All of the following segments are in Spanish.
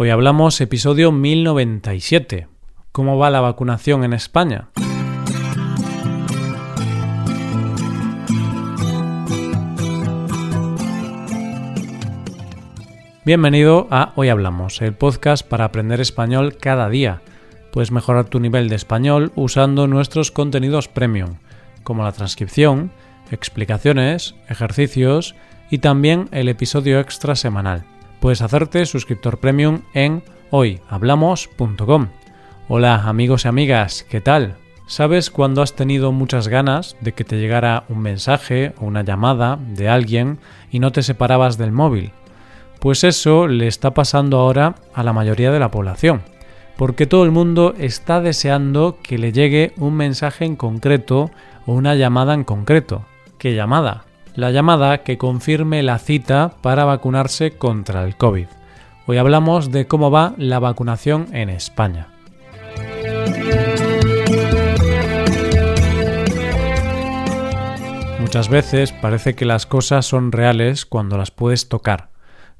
Hoy hablamos episodio 1097. ¿Cómo va la vacunación en España? Bienvenido a Hoy Hablamos, el podcast para aprender español cada día. Puedes mejorar tu nivel de español usando nuestros contenidos premium, como la transcripción, explicaciones, ejercicios y también el episodio extra semanal. Puedes hacerte suscriptor premium en hoyhablamos.com. Hola amigos y amigas, ¿qué tal? ¿Sabes cuando has tenido muchas ganas de que te llegara un mensaje o una llamada de alguien y no te separabas del móvil? Pues eso le está pasando ahora a la mayoría de la población, porque todo el mundo está deseando que le llegue un mensaje en concreto o una llamada en concreto. ¿Qué llamada? La llamada que confirme la cita para vacunarse contra el COVID. Hoy hablamos de cómo va la vacunación en España. Muchas veces parece que las cosas son reales cuando las puedes tocar,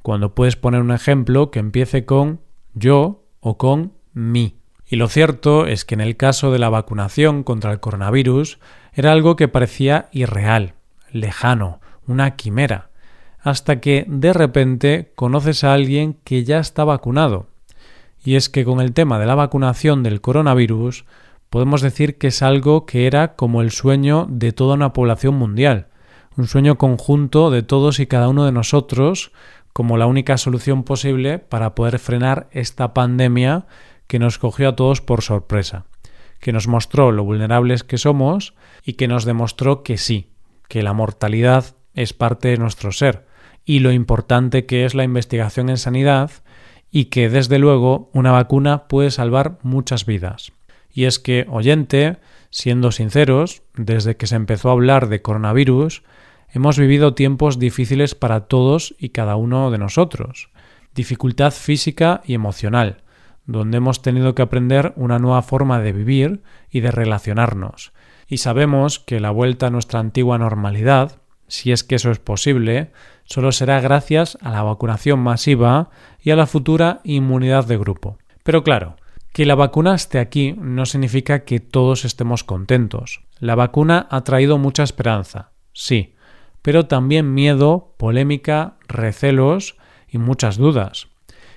cuando puedes poner un ejemplo que empiece con yo o con mí. Y lo cierto es que en el caso de la vacunación contra el coronavirus era algo que parecía irreal, lejano, una quimera, hasta que de repente conoces a alguien que ya está vacunado. Y es que con el tema de la vacunación del coronavirus podemos decir que es algo que era como el sueño de toda una población mundial, un sueño conjunto de todos y cada uno de nosotros como la única solución posible para poder frenar esta pandemia que nos cogió a todos por sorpresa, que nos mostró lo vulnerables que somos y que nos demostró que sí, que la mortalidad es parte de nuestro ser y lo importante que es la investigación en sanidad y que desde luego una vacuna puede salvar muchas vidas. Y es que, oyente, siendo sinceros, desde que se empezó a hablar de coronavirus, hemos vivido tiempos difíciles para todos y cada uno de nosotros. Dificultad física y emocional, donde hemos tenido que aprender una nueva forma de vivir y de relacionarnos, y sabemos que la vuelta a nuestra antigua normalidad, si es que eso es posible, solo será gracias a la vacunación masiva y a la futura inmunidad de grupo. Pero claro, que la vacuna esté aquí no significa que todos estemos contentos. La vacuna ha traído mucha esperanza, sí, pero también miedo, polémica, recelos y muchas dudas.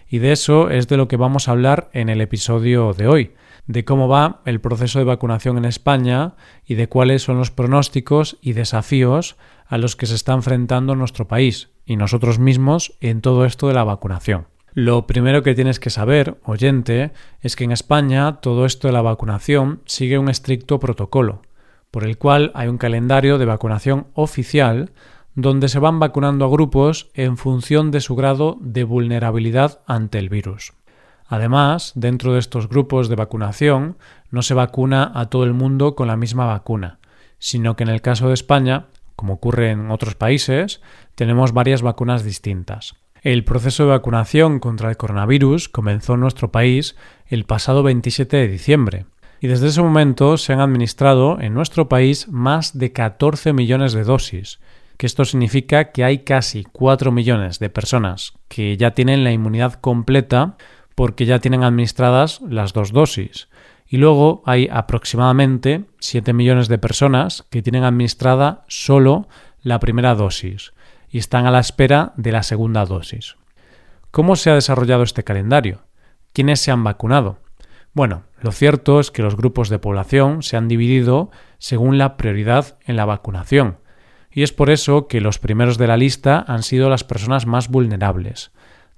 Y de eso es de lo que vamos a hablar en el episodio de hoy, de cómo va el proceso de vacunación en España y de cuáles son los pronósticos y desafíos a los que se está enfrentando nuestro país y nosotros mismos en todo esto de la vacunación. Lo primero que tienes que saber, oyente, es que en España todo esto de la vacunación sigue un estricto protocolo, por el cual hay un calendario de vacunación oficial donde se van vacunando a grupos en función de su grado de vulnerabilidad ante el virus. Además, dentro de estos grupos de vacunación no se vacuna a todo el mundo con la misma vacuna, sino que en el caso de España, como ocurre en otros países, tenemos varias vacunas distintas. El proceso de vacunación contra el coronavirus comenzó en nuestro país el pasado 27 de diciembre, y desde ese momento se han administrado en nuestro país más de 14 millones de dosis, que esto significa que hay casi 4 millones de personas que ya tienen la inmunidad completa porque ya tienen administradas las dos dosis. Y luego hay aproximadamente 7 millones de personas que tienen administrada solo la primera dosis y están a la espera de la segunda dosis. ¿Cómo se ha desarrollado este calendario? ¿Quiénes se han vacunado? Bueno, lo cierto es que los grupos de población se han dividido según la prioridad en la vacunación, y es por eso que los primeros de la lista han sido las personas más vulnerables,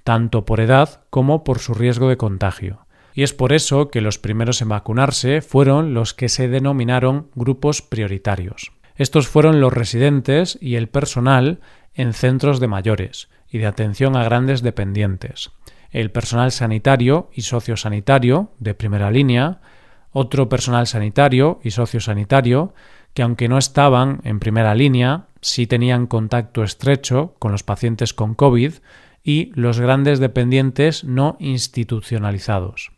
tanto por edad como por su riesgo de contagio. Y es por eso que los primeros en vacunarse fueron los que se denominaron grupos prioritarios. Estos fueron los residentes y el personal en centros de mayores y de atención a grandes dependientes, el personal sanitario y sociosanitario de primera línea, otro personal sanitario y sociosanitario que aunque no estaban en primera línea, sí tenían contacto estrecho con los pacientes con COVID y los grandes dependientes no institucionalizados.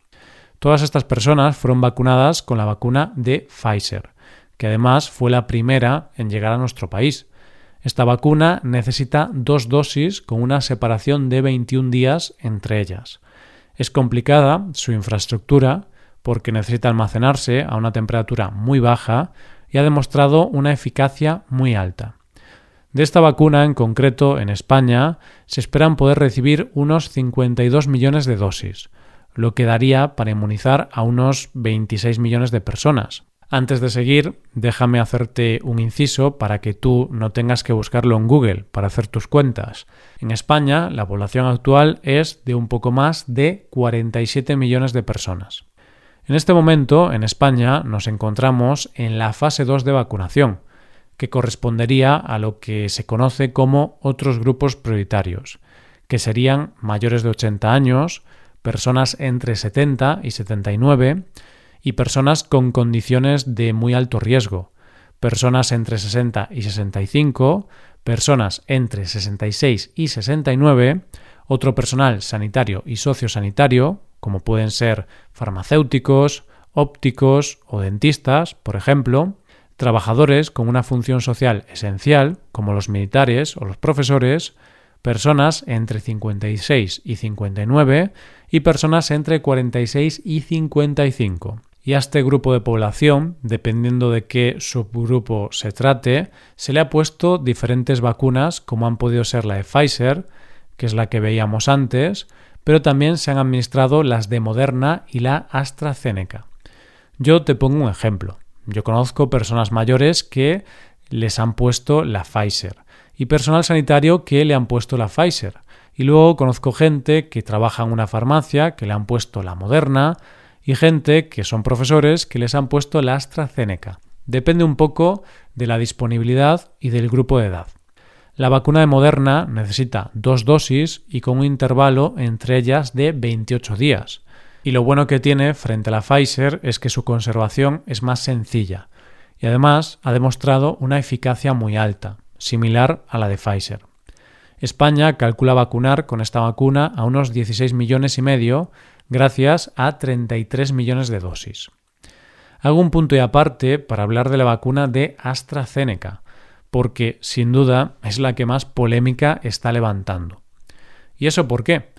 Todas estas personas fueron vacunadas con la vacuna de Pfizer, que además fue la primera en llegar a nuestro país. Esta vacuna necesita dos dosis con una separación de 21 días entre ellas. Es complicada su infraestructura porque necesita almacenarse a una temperatura muy baja y ha demostrado una eficacia muy alta. De esta vacuna en concreto en España se esperan poder recibir unos 52 millones de dosis, lo que daría para inmunizar a unos 26 millones de personas. Antes de seguir, déjame hacerte un inciso para que tú no tengas que buscarlo en Google para hacer tus cuentas. En España, la población actual es de un poco más de 47 millones de personas. En este momento, en España, nos encontramos en la fase 2 de vacunación, que correspondería a lo que se conoce como otros grupos prioritarios, que serían mayores de 80 años, personas entre 70 y 79, y personas con condiciones de muy alto riesgo, personas entre 60 y 65, personas entre 66 y 69, otro personal sanitario y sociosanitario, como pueden ser farmacéuticos, ópticos o dentistas, por ejemplo, trabajadores con una función social esencial, como los militares o los profesores, personas entre 56 y 59 y personas entre 46 y 55 y a este grupo de población, dependiendo de qué subgrupo se trate, se le ha puesto diferentes vacunas como han podido ser la de Pfizer, que es la que veíamos antes, pero también se han administrado las de Moderna y la AstraZeneca. Yo te pongo un ejemplo. Yo conozco personas mayores que les han puesto la Pfizer y personal sanitario que le han puesto la Pfizer. Y luego conozco gente que trabaja en una farmacia que le han puesto la Moderna, y gente que son profesores que les han puesto la AstraZeneca. Depende un poco de la disponibilidad y del grupo de edad. La vacuna de Moderna necesita dos dosis y con un intervalo entre ellas de 28 días. Y lo bueno que tiene frente a la Pfizer es que su conservación es más sencilla y además ha demostrado una eficacia muy alta, similar a la de Pfizer. España calcula vacunar con esta vacuna a unos 16 millones y medio gracias a 33 millones de dosis. Hago un punto y aparte para hablar de la vacuna de AstraZeneca, porque sin duda es la que más polémica está levantando. ¿Y eso por qué?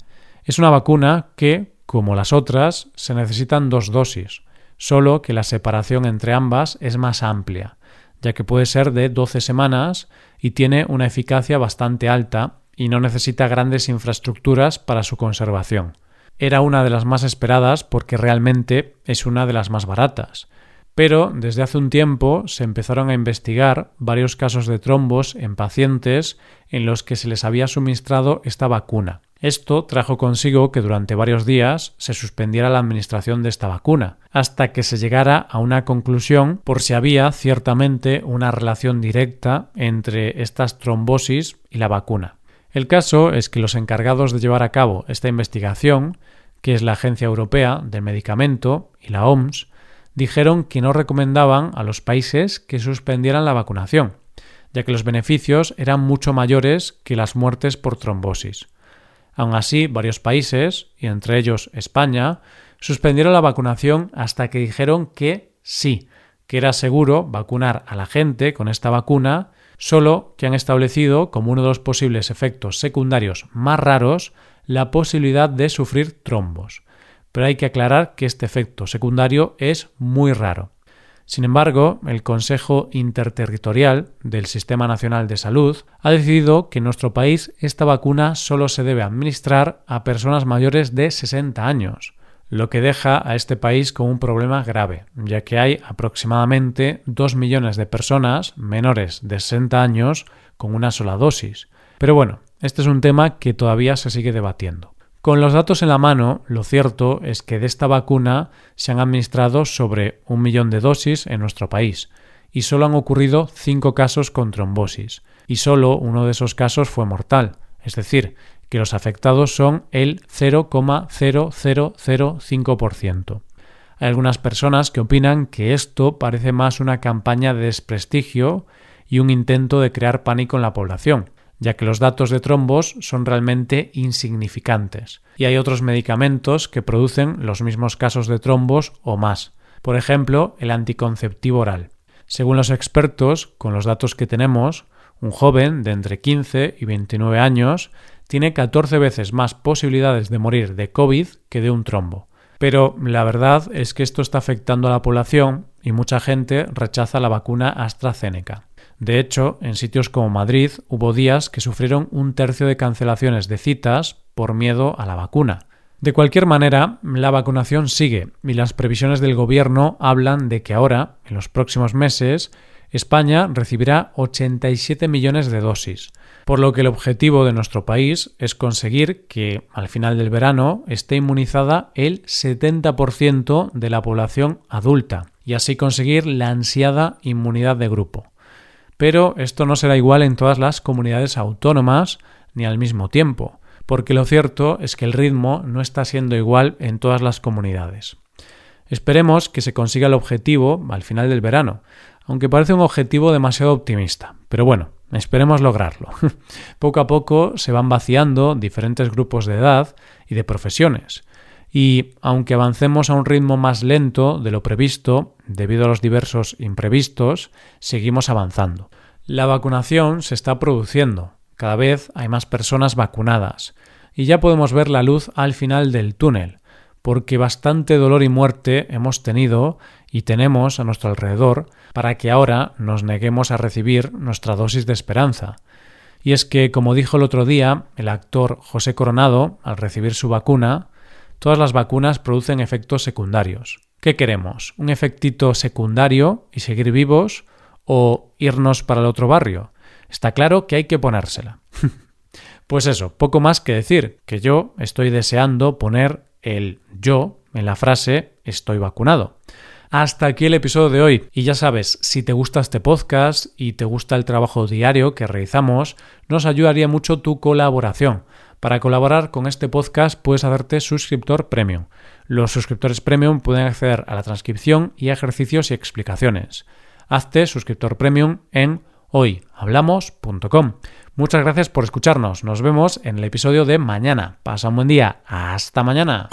Es una vacuna que, como las otras, se necesitan dos dosis, solo que la separación entre ambas es más amplia, ya que puede ser de 12 semanas y tiene una eficacia bastante alta y no necesita grandes infraestructuras para su conservación era una de las más esperadas porque realmente es una de las más baratas. Pero desde hace un tiempo se empezaron a investigar varios casos de trombos en pacientes en los que se les había suministrado esta vacuna. Esto trajo consigo que durante varios días se suspendiera la administración de esta vacuna, hasta que se llegara a una conclusión por si había ciertamente una relación directa entre estas trombosis y la vacuna. El caso es que los encargados de llevar a cabo esta investigación, que es la Agencia Europea del Medicamento y la OMS, dijeron que no recomendaban a los países que suspendieran la vacunación, ya que los beneficios eran mucho mayores que las muertes por trombosis. Aun así, varios países, y entre ellos España, suspendieron la vacunación hasta que dijeron que sí, que era seguro vacunar a la gente con esta vacuna solo que han establecido como uno de los posibles efectos secundarios más raros la posibilidad de sufrir trombos. Pero hay que aclarar que este efecto secundario es muy raro. Sin embargo, el Consejo Interterritorial del Sistema Nacional de Salud ha decidido que en nuestro país esta vacuna solo se debe administrar a personas mayores de 60 años, lo que deja a este país con un problema grave, ya que hay aproximadamente 2 millones de personas menores de 60 años con una sola dosis. Pero bueno, este es un tema que todavía se sigue debatiendo. Con los datos en la mano, lo cierto es que de esta vacuna se han administrado sobre un millón de dosis en nuestro país, y solo han ocurrido cinco casos con trombosis, y solo uno de esos casos fue mortal, es decir, que los afectados son el 0,0005%. Hay algunas personas que opinan que esto parece más una campaña de desprestigio y un intento de crear pánico en la población, ya que los datos de trombos son realmente insignificantes, y hay otros medicamentos que producen los mismos casos de trombos o más, por ejemplo, el anticonceptivo oral. Según los expertos, con los datos que tenemos, un joven de entre 15 y 29 años tiene 14 veces más posibilidades de morir de COVID que de un trombo. Pero la verdad es que esto está afectando a la población y mucha gente rechaza la vacuna AstraZeneca. De hecho, en sitios como Madrid hubo días que sufrieron un tercio de cancelaciones de citas por miedo a la vacuna. De cualquier manera, la vacunación sigue y las previsiones del Gobierno hablan de que ahora, en los próximos meses, España recibirá 87 millones de dosis, por lo que el objetivo de nuestro país es conseguir que al final del verano esté inmunizada el 70% de la población adulta y así conseguir la ansiada inmunidad de grupo. Pero esto no será igual en todas las comunidades autónomas ni al mismo tiempo porque lo cierto es que el ritmo no está siendo igual en todas las comunidades. Esperemos que se consiga el objetivo al final del verano, aunque parece un objetivo demasiado optimista. Pero bueno, esperemos lograrlo. poco a poco se van vaciando diferentes grupos de edad y de profesiones. Y aunque avancemos a un ritmo más lento de lo previsto, debido a los diversos imprevistos, seguimos avanzando. La vacunación se está produciendo, cada vez hay más personas vacunadas y ya podemos ver la luz al final del túnel, porque bastante dolor y muerte hemos tenido y tenemos a nuestro alrededor para que ahora nos neguemos a recibir nuestra dosis de esperanza. Y es que, como dijo el otro día el actor José Coronado, al recibir su vacuna, todas las vacunas producen efectos secundarios. ¿Qué queremos? ¿Un efectito secundario y seguir vivos o irnos para el otro barrio? Está claro que hay que ponérsela. pues eso, poco más que decir, que yo estoy deseando poner el yo en la frase estoy vacunado. Hasta aquí el episodio de hoy. Y ya sabes, si te gusta este podcast y te gusta el trabajo diario que realizamos, nos ayudaría mucho tu colaboración. Para colaborar con este podcast puedes hacerte suscriptor premium. Los suscriptores premium pueden acceder a la transcripción y ejercicios y explicaciones. Hazte suscriptor premium en hoyhablamos.com. Muchas gracias por escucharnos. Nos vemos en el episodio de mañana. Pasa un buen día. Hasta mañana.